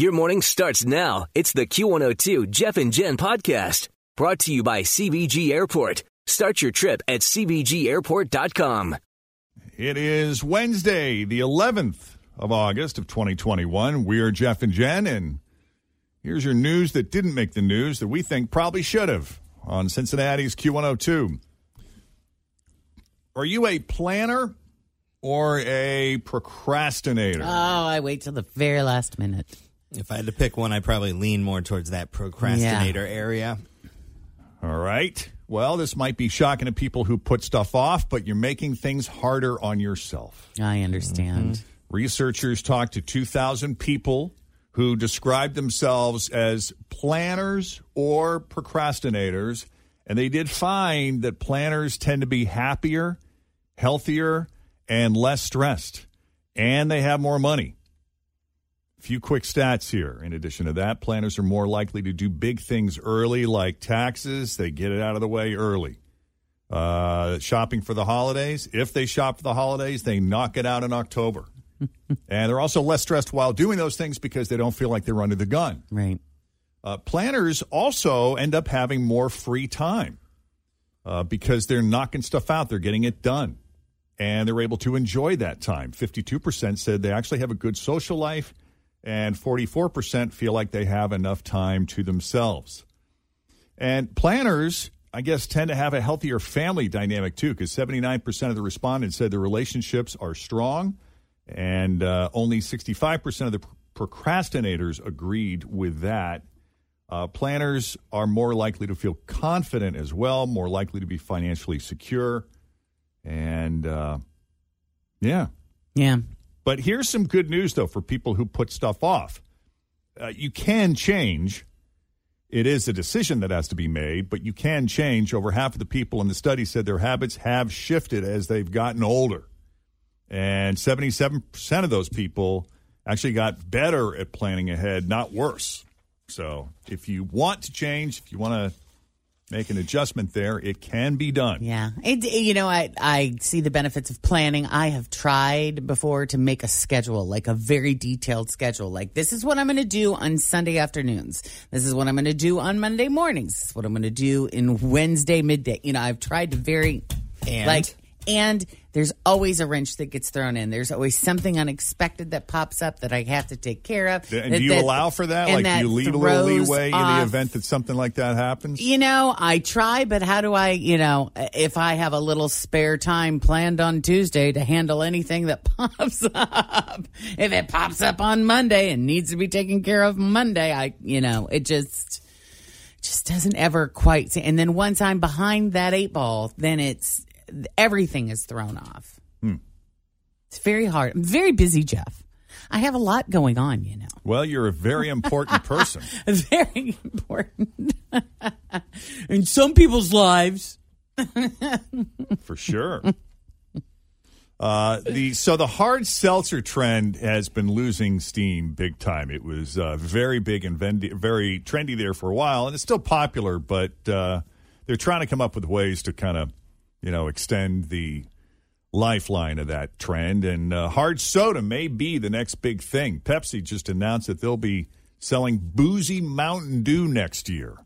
Your morning starts now. It's the Q102 Jeff and Jen podcast brought to you by CVG Airport. Start your trip at CVGAirport.com. It is Wednesday, the 11th of August of 2021. We are Jeff and Jen, and here's your news that didn't make the news that we think probably should have on Cincinnati's Q102. Are you a planner or a procrastinator? Oh, I wait till the very last minute. If I had to pick one, I'd probably lean more towards that procrastinator area. All right. Well, this might be shocking to people who put stuff off, but you're making things harder on yourself. I understand. Mm-hmm. Researchers talked to 2,000 people who described themselves as planners or procrastinators, and they did find that planners tend to be happier, healthier, and less stressed, and they have more money. A few quick stats here. In addition to that, planners are more likely to do big things early, like taxes. They get it out of the way early. Uh, shopping for the holidays. If they shop for the holidays, they knock it out in October. and they're also less stressed while doing those things because they don't feel like they're under the gun. Right. Uh, planners also end up having more free time uh, because they're knocking stuff out, they're getting it done, and they're able to enjoy that time. 52% said they actually have a good social life, and 44% feel like they have enough time to themselves. And planners, I guess, tend to have a healthier family dynamic too, because 79% of the respondents said their relationships are strong, and uh, only 65% of the procrastinators agreed with that. Uh, planners are more likely to feel confident as well, more likely to be financially secure. And uh, yeah. Yeah. But here's some good news, though, for people who put stuff off. Uh, you can change. It is a decision that has to be made, but you can change. Over half of the people in the study said their habits have shifted as they've gotten older. And 77% of those people actually got better at planning ahead, not worse. So if you want to change, if you want to make an adjustment there, it can be done. Yeah. It, you know, I, I see the benefits of planning. I have tried before to make a schedule, like a very detailed schedule. Like, this is what I'm going to do on Sunday afternoons. This is what I'm going to do on Monday mornings. This is what I'm going to do in Wednesday midday. You know, I've tried to very, And? like, and there's always a wrench that gets thrown in. There's always something unexpected that pops up that I have to take care of. And that- do you that- allow for that? Like, do you leave a little leeway in the event that something like that happens? you know, I try, but how do I, you know, if I have a little spare time planned on Tuesday to handle anything that pops up, if it pops up on Monday and needs to be taken care of Monday, I, you know, it just, just doesn't ever quite. And then once I'm behind that eight ball, then it's everything is thrown off. It's very hard. I'm very busy, Jeff. I have a lot going on, you know. Well, you're a very important person. Very important in some people's lives. for sure. Uh, the so the hard seltzer trend has been losing steam big time. It was uh, very big and vendi- very trendy there for a while, and it's still popular. But uh, they're trying to come up with ways to kind of you know extend the lifeline of that trend. And uh, hard soda may be the next big thing. Pepsi just announced that they'll be selling boozy Mountain Dew next year.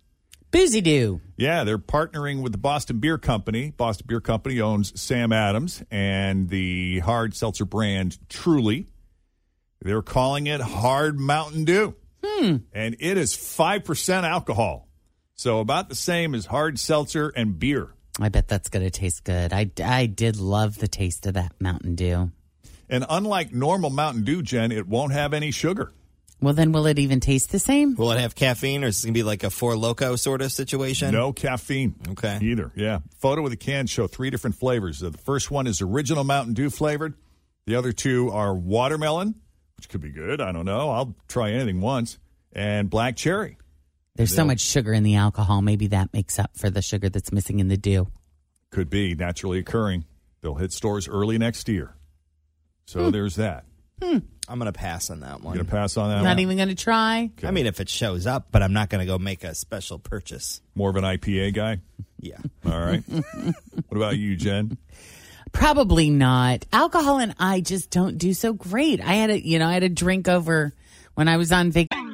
Boozy Dew. Yeah, they're partnering with the Boston Beer Company. Boston Beer Company owns Sam Adams and the hard seltzer brand Truly. They're calling it hard Mountain Dew. Hmm. And it is 5% alcohol. So about the same as hard seltzer and beer. I bet that's going to taste good. I, I did love the taste of that Mountain Dew. And unlike normal Mountain Dew, Jen, it won't have any sugar. Well, then will it even taste the same? Will it have caffeine or is it going to be like a Four Loco sort of situation? No caffeine. Okay. Either. Yeah. Photo of the can show three different flavors. The first one is original Mountain Dew flavored. The other two are watermelon, which could be good. I don't know. I'll try anything once. And black cherry. There's so much sugar in the alcohol. Maybe that makes up for the sugar that's missing in the dew. Could be naturally occurring. They'll hit stores early next year. So hmm. there's that. Hmm. I'm going to pass on that one. You one. going to pass on that one? Not one? even going to try. I mean, if it shows up, but I'm not going to go make a special purchase. More of an IPA guy? Yeah. All right. what about you, Jen? Probably not. Alcohol and I just don't do so great. I had a, you know, I had a drink over when I was on vacation.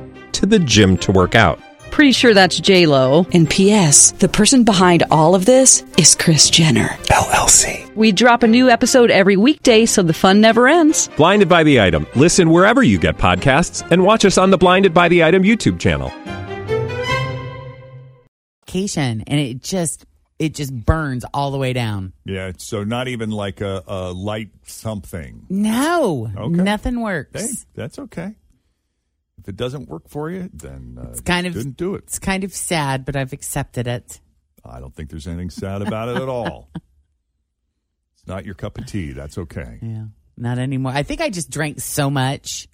to the gym to work out. Pretty sure that's J Lo. And P.S. The person behind all of this is Kris Jenner. LLC. We drop a new episode every weekday, so the fun never ends. Blinded by the item. Listen wherever you get podcasts, and watch us on the Blinded by the Item YouTube channel. vacation and it just it just burns all the way down. Yeah, so not even like a, a light something. No, Okay. nothing works. Hey, that's okay. If it doesn't work for you, then uh, It's kind of didn't do it. It's kind of sad, but I've accepted it. I don't think there's anything sad about it at all. It's not your cup of tea. That's okay. Yeah, not anymore. I think I just drank so much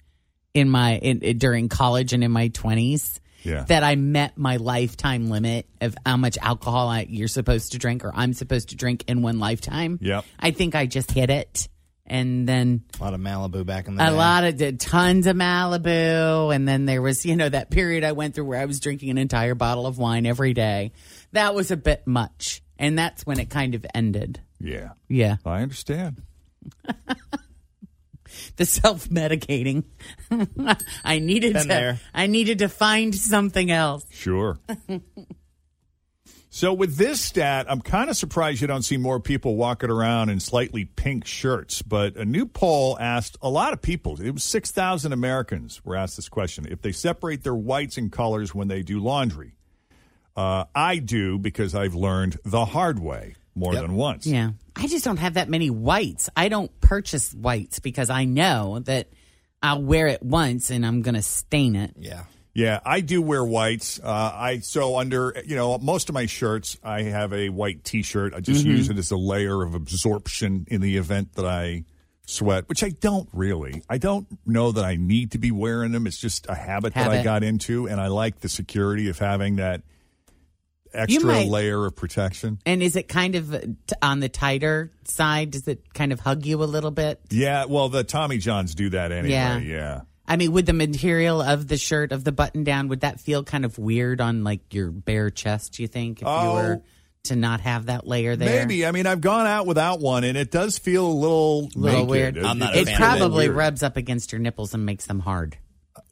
in my in, in- during college and in my twenties Yeah. that I met my lifetime limit of how much alcohol I, you're supposed to drink or I'm supposed to drink in one lifetime. Yep. I think I just hit it, and then A lot of Malibu back in the day. a day. lot of did tons of Malibu, and then there was you know that period I went through where I was drinking an entire bottle of wine every day. That was a bit much, and that's when it kind of ended. Yeah. Yeah, I understand. the self medicating. I needed Been to. there. I needed to find something else. Sure. so with this stat, I'm kind of surprised you don't see more people walking around in slightly pink shirts. But a new poll asked a lot of people. It was 6,000 Americans were asked this question: if they separate their whites and colors when they do laundry. Uh, I do because I've learned the hard way more than once. Yeah, I just don't have that many whites. I don't purchase whites because I know that I'll wear it once and I'm going to stain it. Yeah. Yeah, I do wear whites. Uh, I so under you know most of my shirts, I have a white T-shirt. I just use it as a layer of absorption in the event that I sweat, which I don't really. I don't know that I need to be wearing them. It's just a habit, that I got into, and I like the security of having that extra might- layer of protection. And is it kind of uh, t- on the tighter side? Does it kind of hug you a little bit? Yeah, well, the Tommy Johns do that anyway. Yeah. yeah. I mean, would the material of the shirt, of the button down, would that feel kind of weird on like your bare chest, do you think, if you Oh. were to not have that layer there? Maybe. I mean, I've gone out without one, and it does feel a little, Little naked. weird. It- I'm not a It fan probably Weird. rubs up against your nipples and makes them hard.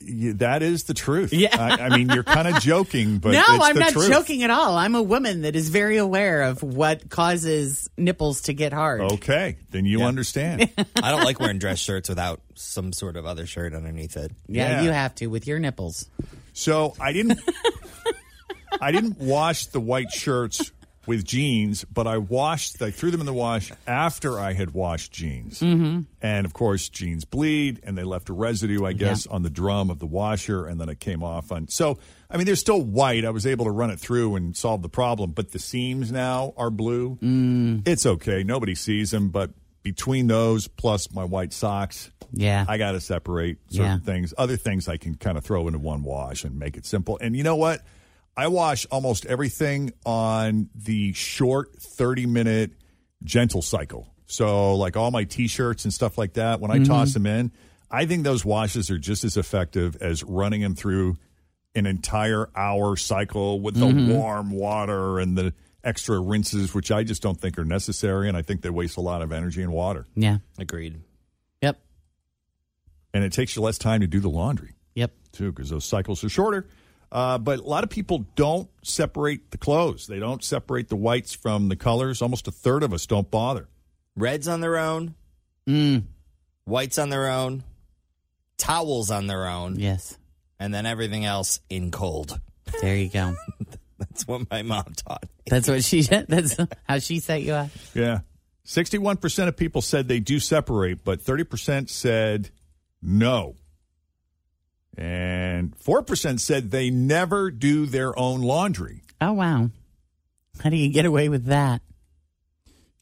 Yeah, that is the truth. Yeah. I, I mean, you're kind of joking, but no, it's I'm the not truth. joking at all. I'm a woman that is very aware of what causes nipples to get hard. Okay, then you understand. I don't like wearing dress shirts without some sort of other shirt underneath it. Yeah, Yeah. you have to with your nipples. so I didn't, I didn't wash the white shirts with jeans, but I washed. I threw them in the wash after I had washed jeans, mm-hmm. and of course, jeans bleed, and they left a residue, I guess, on the drum of the washer, and then it came off on. So, I mean, they're still white. I was able to run it through and solve the problem, but the seams now are blue. Mm. It's okay. Nobody sees them, but between those plus my white socks, Yeah. I got to separate certain Yeah. things. Other things I can kind of throw into one wash and make it simple. And you know what? I wash almost everything on the short 30 minute gentle cycle. So, like all my t shirts and stuff like that, when I toss them in, I think those washes are just as effective as running them through an entire hour cycle with the Mhm. warm water and the extra rinses, which I just don't think are necessary. And I think they waste a lot of energy and water. Yeah. Agreed. Yep. And it takes you less time to do the laundry. Yep. Too, because those cycles are shorter. Uh, but a lot of people don't separate the clothes. They don't separate the whites from the colors. Almost a third of us don't bother. Reds on their own, Mm. whites on their own, towels on their own. Yes. And then everything else in cold. There you go. That's what my mom taught. me. That's what she. That's how she set you up. Yeah. 61% of people said they do separate, but 30% said no. And 4% said they never do their own laundry. Oh wow. How do you get away with that?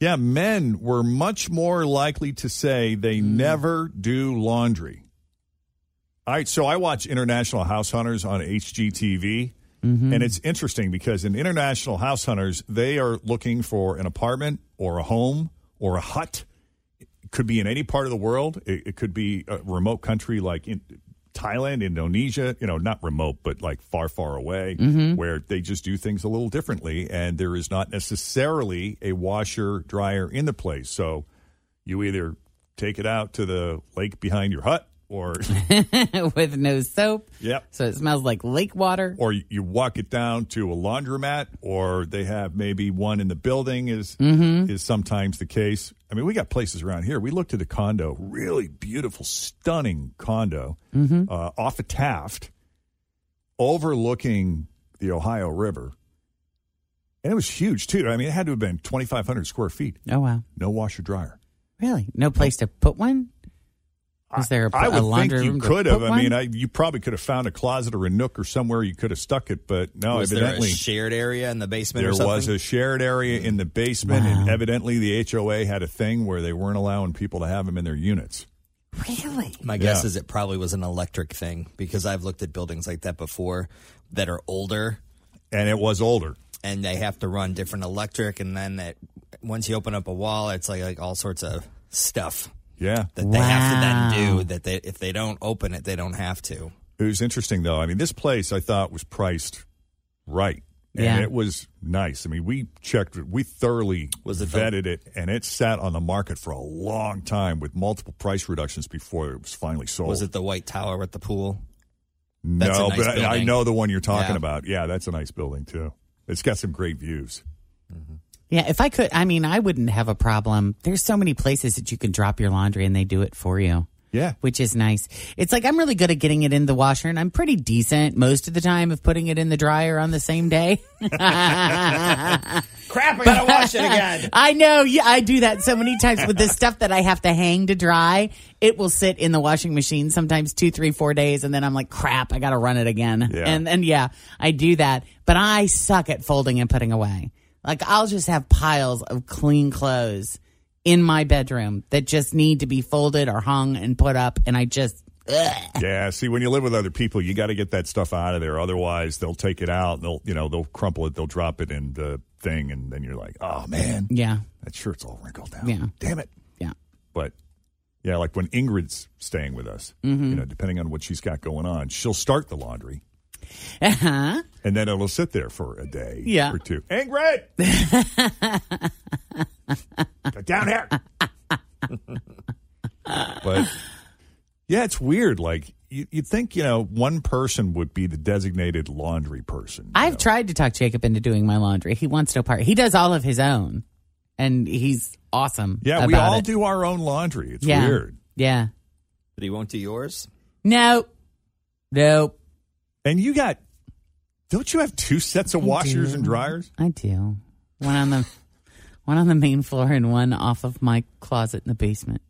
Yeah, men were much more likely to say they hmm. never do laundry. All right, so I watch International House Hunters on HGTV, mm-hmm. and it's interesting because in International House Hunters, they are looking for an apartment or a home or a hut. It could be in any part of the world. It, it could be a remote country like in Thailand, Indonesia, you know, not remote, but like far, far away, Mhm. where they just do things a little differently. And there is not necessarily a washer, dryer in the place. So you either take it out to the lake behind your hut or, with no soap. yep. So it smells like lake water. Or you walk it down to a laundromat, or they have maybe one in the building. Is Mhm. is sometimes the case. I mean, we got places around here. We looked at a condo, really beautiful, stunning condo Mhm. uh, off of Taft, overlooking the Ohio River, and it was huge too. I mean, it had to have been twenty five hundred square feet. Oh wow. No washer dryer. Really? No place to put one? Is there a, I a would laundry think you room to could have. put I mean. I, you probably could have found a closet or a nook or somewhere you could have stuck it, but no, was there a evidently shared area in the basement there or something? was a shared area in the basement, and evidently the HOA had a thing where they weren't allowing people to have them in their units. Really? My guess Yeah. is it probably was an electric thing because I've looked at buildings like that before that are older. And it was older. And they have to run different electric. And then that, once you open up a wall, it's like, like all sorts of stuff Yeah, that they have to then do that they, if they don't open it, they don't have to. It was interesting though. I mean, this place I thought was priced right. And Yeah. it was nice. I mean, we checked it, we thoroughly Was it the- vetted it, and it sat on the market for a long time with multiple price reductions before it was finally sold. Was it the white tower at the pool? No, That's a nice but I, I building. know the one you're talking Yeah. about. Yeah, that's a nice building too. It's got some great views. Mm-hmm. Yeah, if I could, I mean, I wouldn't have a problem. There's so many places that you can drop your laundry and they do it for you. Yeah. Which is nice. It's like I'm really good at getting it in the washer and I'm pretty decent most of the time of putting it in the dryer on the same day. Crap, I gotta wash it again. I know. Yeah, I do that so many times with the stuff that I have to hang to dry. It will sit in the washing machine sometimes two, three, four days, and then I'm like, crap, I got to run it again. Yeah. And and yeah, I do that. But I suck at folding and putting away. Like I'll just have piles of clean clothes in my bedroom that just need to be folded or hung and put up, and I just. Ugh. Yeah, see, when you live with other people, you got to get that stuff out of there. Otherwise, they'll take it out. They'll, you know, they'll crumple it. They'll drop it in the thing, and then you're like, oh man, Yeah. that shirt's all wrinkled down. Yeah. damn it. Yeah. But yeah, like when Ingrid's staying with us, Mhm. you know, depending on what she's got going on, she'll start the laundry, Uh-huh. and then it'll sit there for a day Yeah. or two. Ingrid, get down here. but yeah, it's weird. Like you, you'd think, you know, one person would be the designated laundry person. I've tried to talk Jacob into doing my laundry. He wants no part. He does all of his own, and he's awesome. Yeah, we all it. do our own laundry. It's Yeah. weird. Yeah. But he won't do yours? No. Nope. And you got, don't you have two sets of I washers do. and dryers? I do. One on the one on the main floor and one off of my closet in the basement.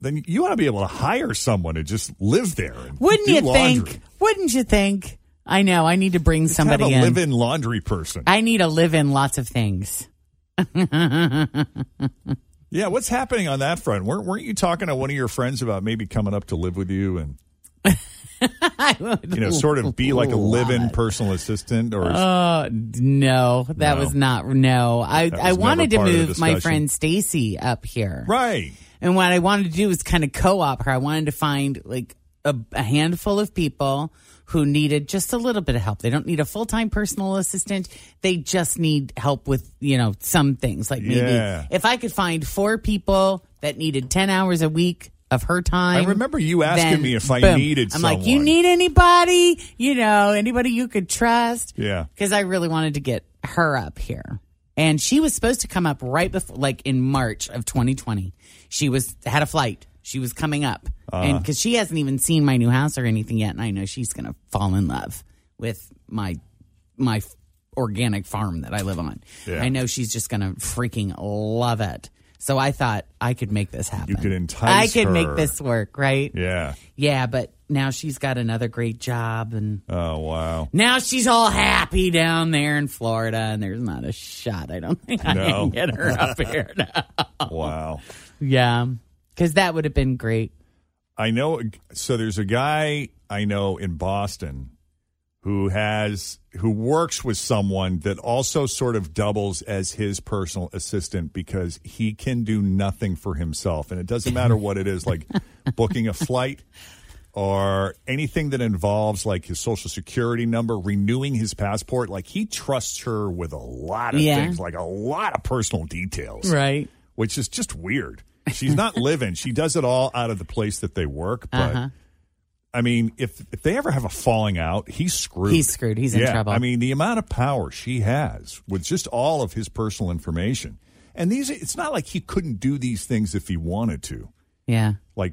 Then you ought to be able to hire someone to just live there. And Wouldn't do you laundry. think? Wouldn't you think? I know. I need to bring Just somebody have a in. live-in laundry person. I need to live in lots of things. yeah, what's happening on that front? Weren't, weren't you talking to one of your friends about maybe coming up to live with you and you know, sort of be like a live-in personal assistant or Oh no, that No. was not. No, I That I was wanted never to part of the move my discussion. friend Stacy up here. right? And what I wanted to do was kind of co-op her. I wanted to find like a, a handful of people who needed just a little bit of help. They don't need a full-time personal assistant. They just need help with, you know, some things like maybe Yeah. if I could find four people that needed 10 hours a week of her time. I remember you asking then me if I boom. needed I'm like, you need anybody, you know, anybody you could trust Yeah. because I really wanted to get her up here. And she was supposed to come up right before, like in March of 2020. She was had a flight. She was coming up, Uh-huh. and because she hasn't even seen my new house or anything yet, and I know she's gonna fall in love with my my organic farm that I live on. Yeah. I know she's just gonna freaking love it. So I thought I could make this happen. You could entice. I could make this work, right? Yeah. Yeah, but now she's got another great job and Oh wow. now she's all happy down there in Florida, and there's not a shot. I don't think I can get her up here now. Wow. Yeah, because that would have been great. I know. So there's a guy I know in Boston who has who works with someone that also sort of doubles as his personal assistant because he can do nothing for himself, and it doesn't matter what it is, like booking a flight or anything that involves like his social security number, renewing his passport. Like he trusts her with a lot of Yeah. things, like a lot of personal details, Right. which is just weird. She's not living. She does it all out of the place that they work. But Uh-huh. I mean, if if they ever have a falling out, he's screwed. He's screwed. He's in Yeah, trouble. I mean, the amount of power she has with just all of his personal information, and these it's not like he couldn't do these things if he wanted to. Yeah, Like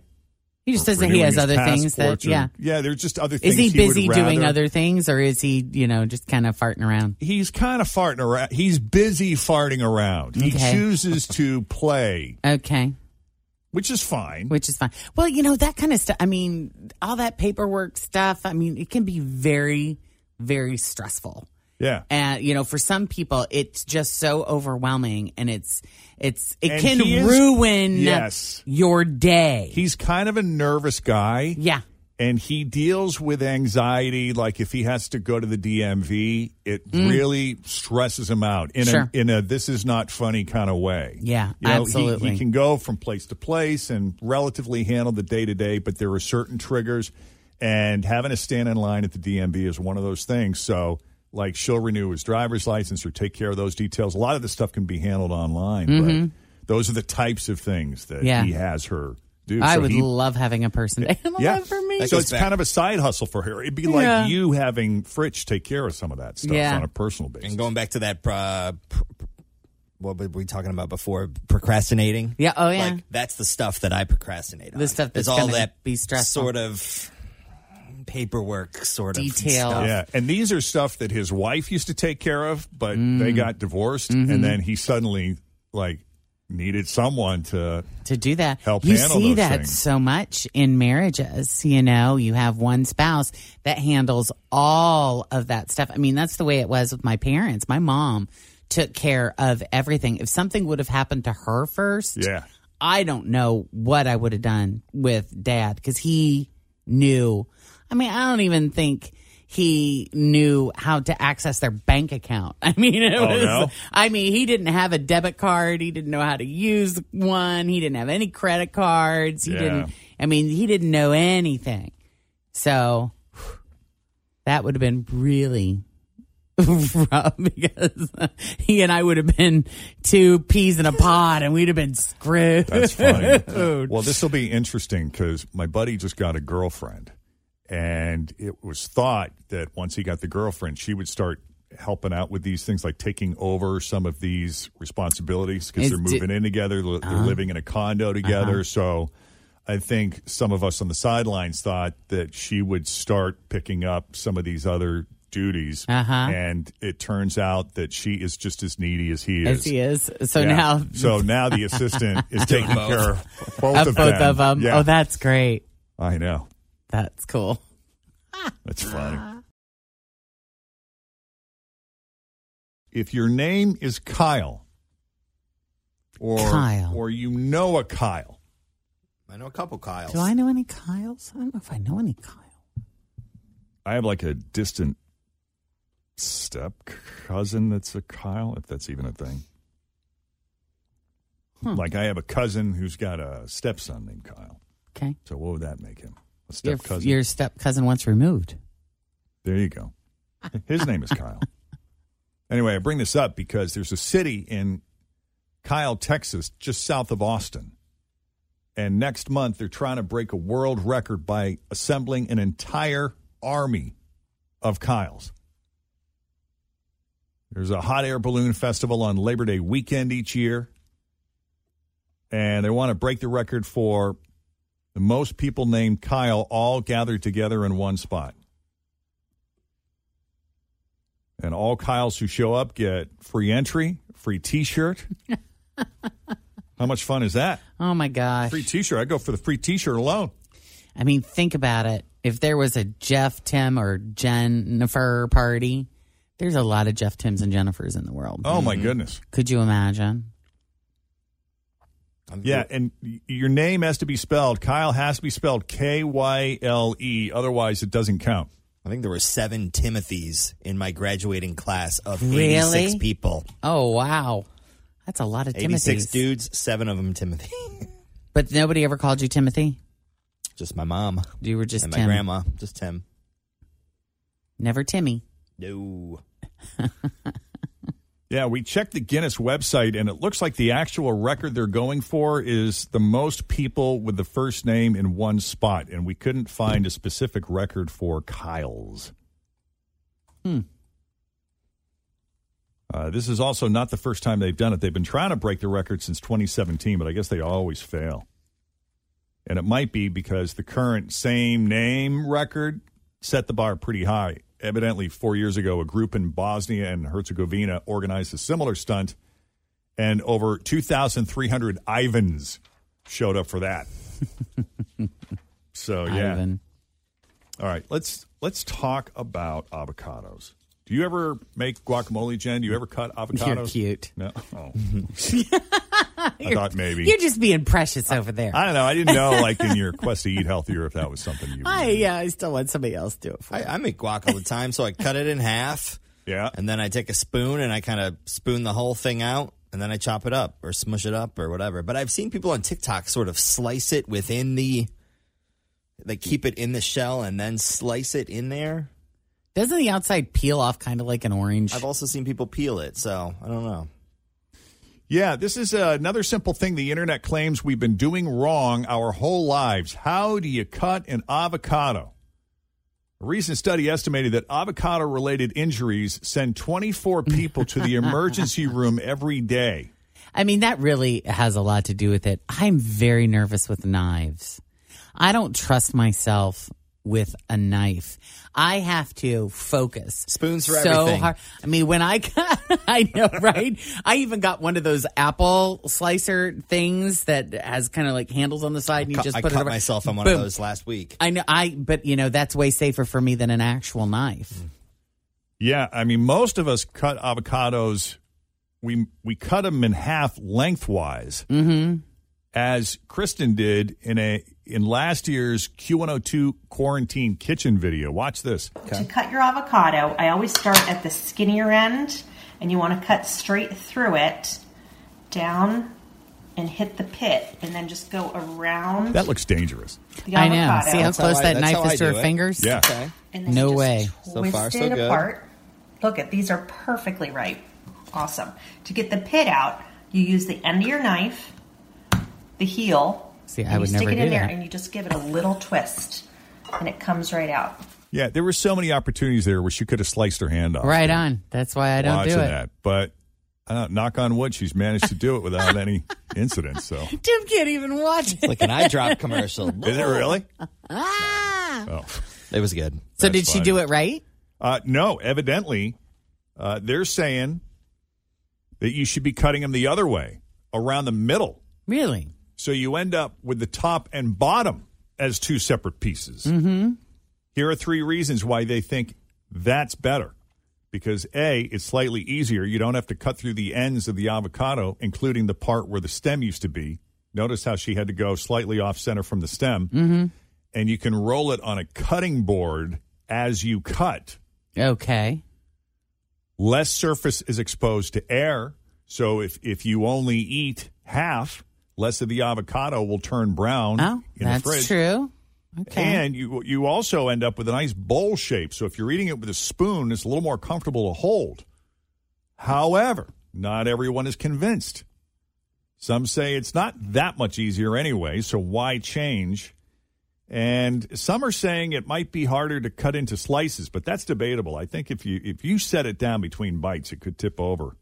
he just says that he has other things that. or- Yeah, yeah, there's just other things. is he would busy doing other things, or is he, you know, just kind of farting around? He's kind of farting around. He's busy farting around. He chooses to play, Okay. Which is fine. which is fine. Well, you know, that kind of stuff. I mean, all that paperwork stuff, I mean, it can be very, very stressful. Yeah. And, you know, for some people, it's just so overwhelming and it's, it's, it And can is- ruin Yes. your day. He's kind of a nervous guy. yeah. And he deals with anxiety like if he has to go to the DMV it really stresses him out in Mm. Sure. a in a this is not funny kind of way. Yeah, you know, he- absolutely. He, can go from place to place and relatively handle the day to day, but there are certain triggers and having to stand in line at the DMV is one of those things. So like she'll renew his driver's license or take care of those details. A lot of this stuff can be handled online, but those are the types of things that Mm-hmm. Yeah. he has her do. I So would he- love having a person to handle yeah. that for me. So it's kind of a side hustle for her. It'd be like Yeah. you having Fritch take care of some of that stuff Yeah. on a personal basis. And going back to that, uh, pr- pr- what were we talking about before? Procrastinating. Yeah, oh, yeah. Like that's the stuff that I procrastinate on. The stuff It's that's all that be stressful. sort of paperwork, sort of Detail. stuff. yeah, and these are stuff that his wife used to take care of, but Mm. they got divorced, Mm-hmm. and then he suddenly like needed someone to. to do that. Help you handle see that things. so much in marriages. You know, you have one spouse that handles all of that stuff. I mean, that's the way it was with my parents. My mom took care of everything. If something would have happened to her first, Yeah, I don't know what I would have done with dad because he knew. I mean, I don't even think he knew how to access their bank account. I mean, it Oh, was, no? I mean, he didn't have a debit card. He didn't know how to use one. He didn't have any credit cards. He Yeah. didn't, I mean, he didn't know anything. So that would have been really rough because he and I would have been two peas in a pod and we'd have been screwed. that's funny. Oh, well, this will be interesting because my buddy just got a girlfriend, and it was thought that once he got the girlfriend, she would start helping out with these things like taking over some of these responsibilities because they're moving in together they're they're living in a condo together so i think some of us on the sidelines thought that she would start picking up some of these other duties Uh-huh. and it turns out that she is just as needy as he is As he is. So Yeah. now so now the assistant is taking care of both of of both them. of them. Yeah. Oh, that's great. I know. That's cool. That's funny. If your name is Kyle, or Kyle. or you know a Kyle, I know a couple Kyles. Do I know any Kyles? I don't know if I know any Kyle. I have like a distant step cousin that's a Kyle, if that's even a thing. Like I have a cousin who's got a stepson named Kyle. Okay. So what would that make him? A Your, step cousin. your step cousin once removed. There you go. His name is Kyle. Anyway, I bring this up because there's a city in Kyle, Texas, just south of Austin. And next month, they're trying to break a world record by assembling an entire army of Kyles. There's a hot air balloon festival on Labor Day weekend each year. And they want to break the record for the most people named Kyle all gathered together in one spot. And all Kyles who show up get free entry, free t shirt. How much fun is that? Oh my gosh. Free t shirt. I go for the free t shirt alone. I mean, think about it. If there was a Jeff, Tim, or Jennifer party, there's a lot of Jeff, Tims, and Jennifers in the world. Oh, my mm-hmm. goodness. Could you imagine? Yeah, and your name has to be spelled. Kyle has to be spelled K Y L E. Otherwise, it doesn't count. I think there were seven Timothys in my graduating class of Really? 86 people. Oh, wow. That's a lot of 86 Timothys. dudes, seven of them Timothy. But nobody ever called you Timothy? just my mom You were just and my grandma. Just Tim. Never Timmy. No. Yeah, we checked the Guinness website, and it looks like the actual record they're going for is the most people with the first name in one spot, and we couldn't find a specific record for Kyle's. Hmm. Uh, this is also not the first time they've done it. They've been trying to break the record since 2017, but I guess they always fail. And it might be because the current same name record set the bar pretty high. Evidently, four years ago, a group in Bosnia and Herzegovina organized a similar stunt, and over 2,300 Ivans showed up for that. so, yeah. Ivan. All right, let's let's talk about avocados. Do you ever make guacamole, Jen? Do you ever cut avocados? You're cute. No. Oh. I thought maybe. You're just being precious over there. I don't know. I didn't know, like in your quest to eat healthier, if that was something you. I, yeah, I still want somebody else to do it for I, I make guac all the time, so I cut it in half. Yeah. And then I take a spoon and I kind of spoon the whole thing out and then I chop it up or smush it up or whatever. But I've seen people on TikTok sort of slice it within the, like keep it in the shell and then slice it in there. Doesn't the outside peel off kind of like an orange? I've also seen people peel it, so I don't know. Yeah, this is uh, another simple thing the internet claims we've been doing wrong our whole lives. How do you cut an avocado? A recent study estimated that avocado related injuries send 24 people to the emergency room every day. I mean, that really has a lot to do with it. I'm very nervous with knives. I don't trust myself with a knife. I have to focus. Spoons for so everything. hard. I mean, when I got, I know, right? I even got one of those apple slicer things that has kind of like handles on the side, and you Cu- just I put cut it over. myself on one Boom. of those last week. I know, I, but you know, that's way safer for me than an actual knife. Yeah, I mean, most of us cut avocados. We we cut them in half lengthwise, Mm-hmm. As Kristen did in a in last year's Q102 quarantine kitchen video. Watch this. To cut your avocado, I always start at the skinnier end, and you want to cut straight through it, down, and hit the pit, and then just go around That looks dangerous. the I know. See how That's close I- that that's knife is to her it. fingers? Yeah. Okay. And then No you just way. So far, so it good. apart. Look at these are perfectly ripe. Awesome. To get the pit out, you use the end of your knife, the heel. See, I and would you stick never it in do there, that. and you just give it a little twist, and it comes right out. Yeah, there were so many opportunities there where she could have sliced her hand off. Right on. That's why I don't watching do it. that. But uh, knock on wood, she's managed to do it without any incidents. So Tim can't even watch it. Like an eye drop commercial. is it really? Ah. Oh, It was good. So That's did she do it right? uh, no. Evidently, uh, they're saying that you should be cutting them the other way, around the middle. Really? So you end up with the top and bottom as two separate pieces. Mm-hmm. Here are three reasons why they think that's better. Because A, it's slightly easier. You don't have to cut through the ends of the avocado, including the part where the stem used to be. Notice how she had to go slightly off center from the stem. Mm-hmm. And you can roll it on a cutting board as you cut. Okay. Less surface is exposed to air. So if, if you only eat half, less of the avocado will turn brown Oh, in the that's fridge. true. Okay. And you you also end up with a nice bowl shape. So if you're eating it with a spoon, it's a little more comfortable to hold. However, not everyone is convinced. Some say it's not that much easier anyway, so why change? And some are saying it might be harder to cut into slices, but that's debatable. I think if you if you set it down between bites, it could tip over.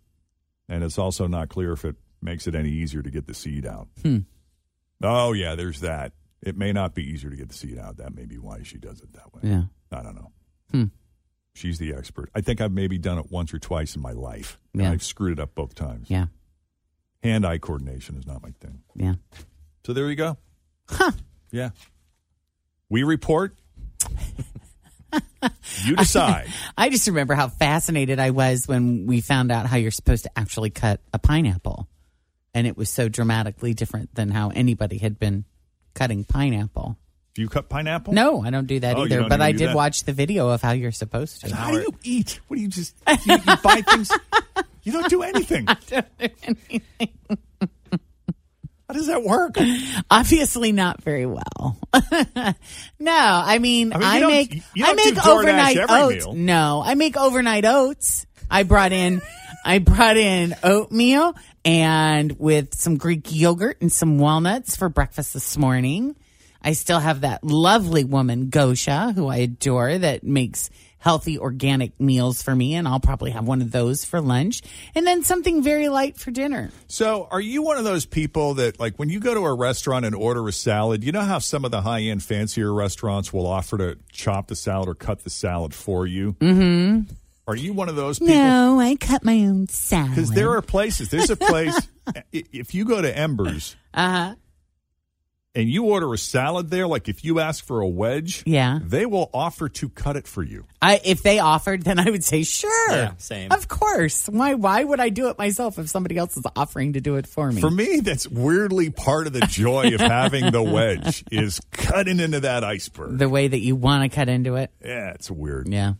And it's also not clear if it makes it any easier to get the seed out. Hmm. Oh yeah, there's that. It may not be easier to get the seed out. That may be why she does it that way. Yeah. I don't know. Hmm. She's the expert. I think I've maybe done it once or twice in my life. and Yeah. I've screwed it up both times. Yeah. Hand eye coordination is not my thing. Yeah. So there you go. Huh. Yeah. We report. you decide. I just remember how fascinated I was when we found out how you're supposed to actually cut a pineapple. And it was so dramatically different than how anybody had been cutting pineapple. Do you cut pineapple? No, I don't do that Oh, you either. don't But even I do did that? watch the video of how you're supposed to. How do you eat? What do you just you, you buy things? You don't do anything. How does that work? Obviously, not very well. no, I mean, I mean, you I, don't- make you I don't do make DoorDash overnight every oats. meal. No, I make overnight oats. I brought in, I brought in oatmeal and with some Greek yogurt and some walnuts for breakfast this morning. I still have that lovely woman, Gosha, who I adore, that makes healthy organic meals for me, and I'll probably have one of those for lunch, and then something very light for dinner. So, are you one of those people that, like, when you go to a restaurant and order a salad, you know how some of the high end, fancier restaurants will offer to chop the salad or cut the salad for you? Mm-hmm. Are you one of those people? No, I cut my own salad. Because there are places. There's a place. if you go to Embers Uh huh. and you order a salad there, like if you ask for a wedge, Yeah. they will offer to cut it for you. I if they offered, then I would say sure. Yeah, same. Of course. Why? Why would I do it myself if somebody else is offering to do it for me? For me, that's weirdly part of the joy of having the wedge is cutting into that iceberg. the way that you want to cut into it. Yeah, it's a weird Yeah.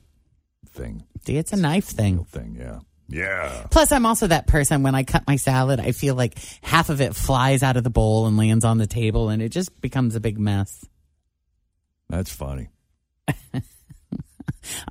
thing. See, it's a knife thing. Thing, yeah, yeah. Plus, I'm also that person when I cut my salad, I feel like half of it flies out of the bowl and lands on the table, and it just becomes a big mess. That's funny.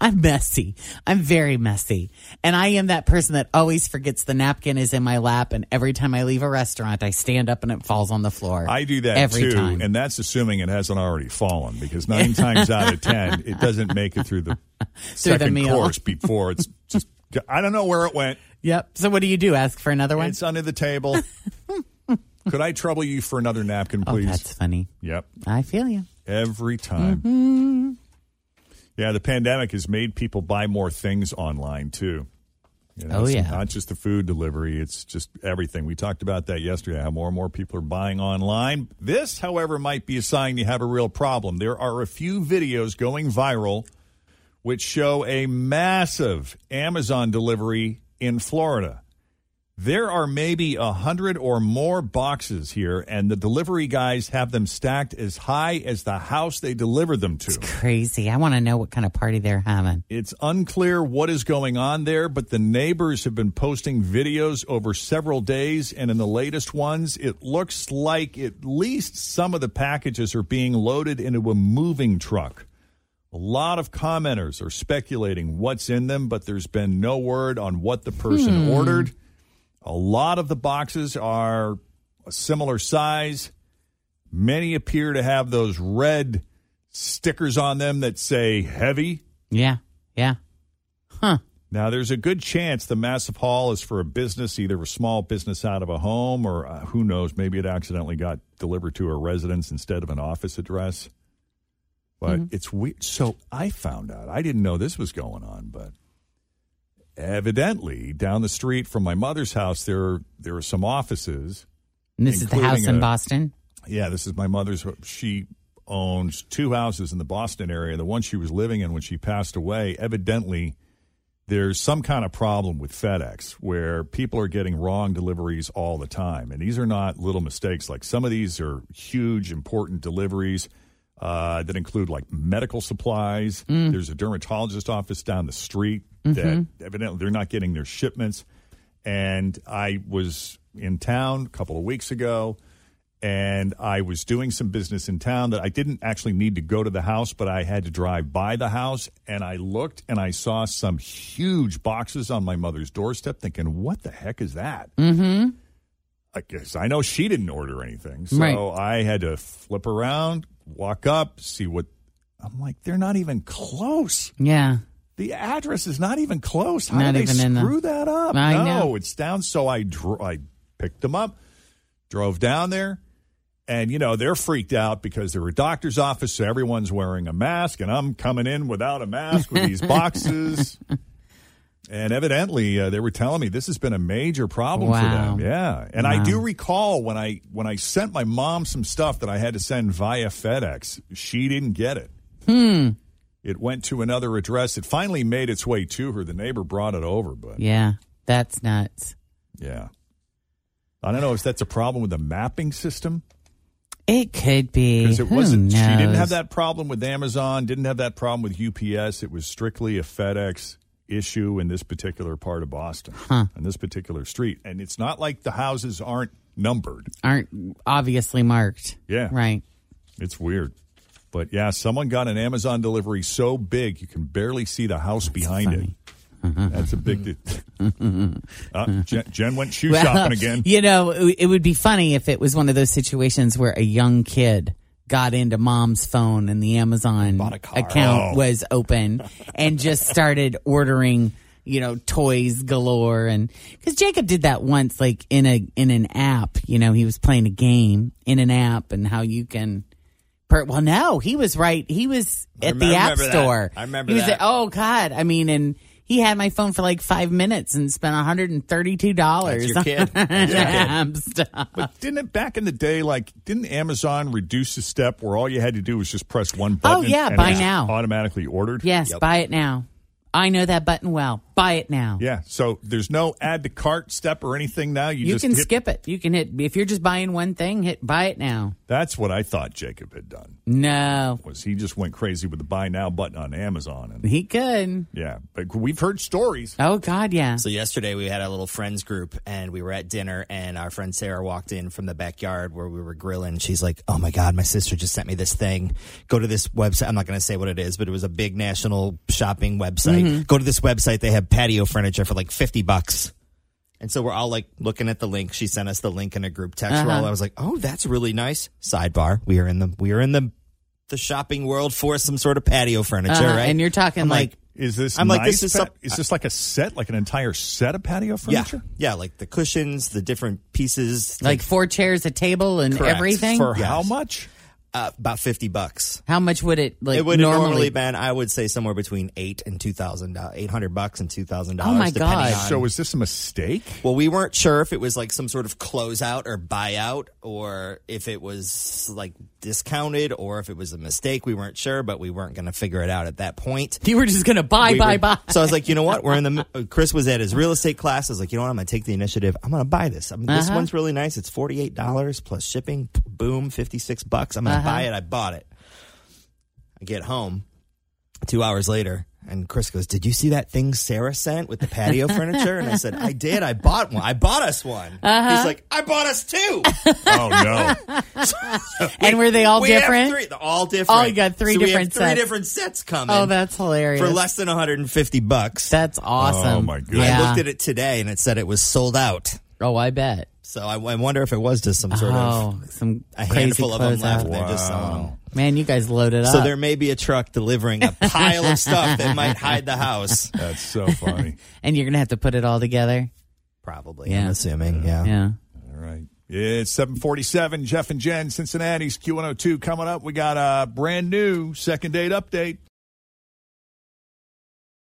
I'm messy. I'm very messy. And I am that person that always forgets the napkin is in my lap. And every time I leave a restaurant, I stand up and it falls on the floor. I do that every too, time. and that's assuming it hasn't already fallen because nine times out of ten, it doesn't make it through the Through the second meal. course before it's just. I don't know where it went. Yep. So what do you do? Ask for another one? It's under the table. Could I trouble you for another napkin, oh, please? that's funny. Yep, I feel you. every time. Mm-hmm. Yeah, the pandemic has made people buy more things online too. You know, Oh, it's yeah. not just the food delivery; it's just everything. We talked about that yesterday. How more and more people are buying online. This, however, might be a sign you have a real problem. There are a few videos going viral which show a massive Amazon delivery in Florida. There are maybe a hundred or more boxes here, and the delivery guys have them stacked as high as the house they delivered them to. Crazy. I want to know what kind of party they're having. It's unclear what is going on there, but the neighbors have been posting videos over several days, and in the latest ones, it looks like at least some of the packages are being loaded into a moving truck. A lot of commenters are speculating what's in them, but there's been no word on what the person Hmm. ordered. A lot of the boxes are a similar size. Many appear to have those red stickers on them that say heavy. Yeah. Yeah. Huh. Now, there's a good chance the massive haul is for a business, either a small business out of a home, or uh, who knows, maybe it accidentally got delivered to a residence instead of an office address. But Mm-hmm. it's weird. So I found out, I didn't know this was going on, but evidently down the street from my mother's house, there, there are some offices. And this is the house in a- Boston. Yeah, this is my mother's. She owns two houses in the Boston area. The one she was living in when she passed away, evidently, there's some kind of problem with FedEx where people are getting wrong deliveries all the time. And these are not little mistakes. Like some of these are huge, important deliveries uh, that include like medical supplies. There's a dermatologist office down the street that evidently they're not getting their shipments. and I was in town a couple of weeks ago, and I was doing some business in town that I didn't actually need to go to the house, but I had to drive by the house, and I looked and I saw some huge boxes on my mother's doorstep, thinking, "What the heck is that?" Mm-hmm. I guess I know she didn't order anything, so Right. I had to flip around, walk up, see what. I'm like, they're not even close. Yeah. The address is not even close. How Not did they in the- screw that up? I no, know. it's down. So I dro- I picked them up, drove down there, and you know they're freaked out because they're a doctor's office, so everyone's wearing a mask, and I'm coming in without a mask with these boxes. And evidently, uh, they were telling me this has been a major problem for them. Yeah, and I do recall when I when I sent my mom some stuff that I had to send via FedEx, she didn't get it. Hmm. It went to another address. It finally made its way to her. The neighbor brought it over, but Yeah. That's nuts. yeah. I don't know if that's a problem with the mapping system It could be. because it Who wasn't. She didn't have that problem with Amazon. Didn't have that problem with UPS. It was strictly a FedEx issue in this particular part of Boston, Huh. on this particular street. And it's not like the houses aren't numbered. Aren't obviously marked. Yeah, Right. It's weird. But yeah, someone got an Amazon delivery so big you can barely see the house behind it. That's a big. uh, Jen, Jen went shoe Well, shopping again. You know, it would be funny if it was one of those situations where a young kid got into mom's phone and the Amazon account Oh. was open and just started ordering, you know, toys galore and cuz Jacob did that once like in a in an app, you know, he was playing a game in an app and how you can per, well no, he was right. He was at the app remember that. store. I remember he was that. At, oh god, I mean and he had my phone for like five minutes and spent $132 That's your kid. That's your kid. stuff. But didn't it back in the day, like, didn't Amazon reduce the step where all you had to do was just press one oh, button? Oh, yeah, and buy it now. Automatically ordered? Yes, buy it now. I know that button well. Buy it now. Yeah. So there's no add to cart step or anything now. You, You, just can hit- skip it. You can hit if you're just buying one thing, hit buy it now. That's what I thought Jacob had done. No. Was he just went crazy with the buy now button on Amazon? And He could. yeah, but we've heard stories. Oh God, yeah. So yesterday we had a little friends group and we were at dinner and our friend Sarah walked in from the backyard where we were grilling. She's like, "Oh my god, my sister just sent me this thing. Go to this website. I'm not going to say what it is, but it was a big national shopping website. Mhm. Go to this website. They have patio furniture for like 50 bucks." And so we're all like looking at the link. She sent us the link in a group text. We're Uh-huh. all- I was like, "Oh, that's really nice." Sidebar: We are in the we are in the the shopping world for some sort of patio furniture, Uh-huh, right? and you're talking I'm like- Is this? I'm like, this is pa- some- is this like a set, like an entire set of patio furniture? yeah, yeah like the cushions, the different pieces, Like four chairs, a table, and Correct. everything. For Yes. how much? Uh, about fifty bucks. How much would it like it would normally? normally been, I would say, somewhere between eight and two thousand, eight hundred bucks and two thousand dollars. Oh, my God. on- So is this a mistake? well, we weren't sure if it was like some sort of closeout or buyout, or if it was like discounted, or if it was a mistake. We weren't sure, but we weren't going to figure it out at that point. you were just gonna buy, We buy, were- buy. So I was like, you know what? We're in the. uh, Chris was at his real estate class. I was like, you know what? I'm going to take the initiative. I'm going to buy this. I mean, This Uh-huh. one's really nice. It's forty eight dollars plus shipping. Boom, fifty six bucks. I'm going to Uh-huh. buy it. I bought it. I get home two hours later. And Chris goes, "Did you see that thing Sarah sent with the patio furniture?" And I said, "I did. I bought one. I bought us one." Uh-huh. He's like, "I bought us two. Oh no! and were they all We have different? three. They're all different. Oh, you got three So we have different three different sets coming. Oh, that's hilarious. for less than 150 bucks. That's awesome. Oh, my goodness. Yeah. I looked at it today and it said it was sold out. Oh, I bet. So I, I wonder if it was just some sort oh, of some a crazy handful of them left. and They're just selling them. Man, you guys loaded up. So there may be a truck delivering a pile of stuff that might hide the house. That's so funny. and you're gonna have to put it all together. Probably, Yeah. I'm assuming. Yeah. Yeah. All right. It's 747. Jeff and Jen, Cincinnati's Q102 coming up. We got a brand new second date update.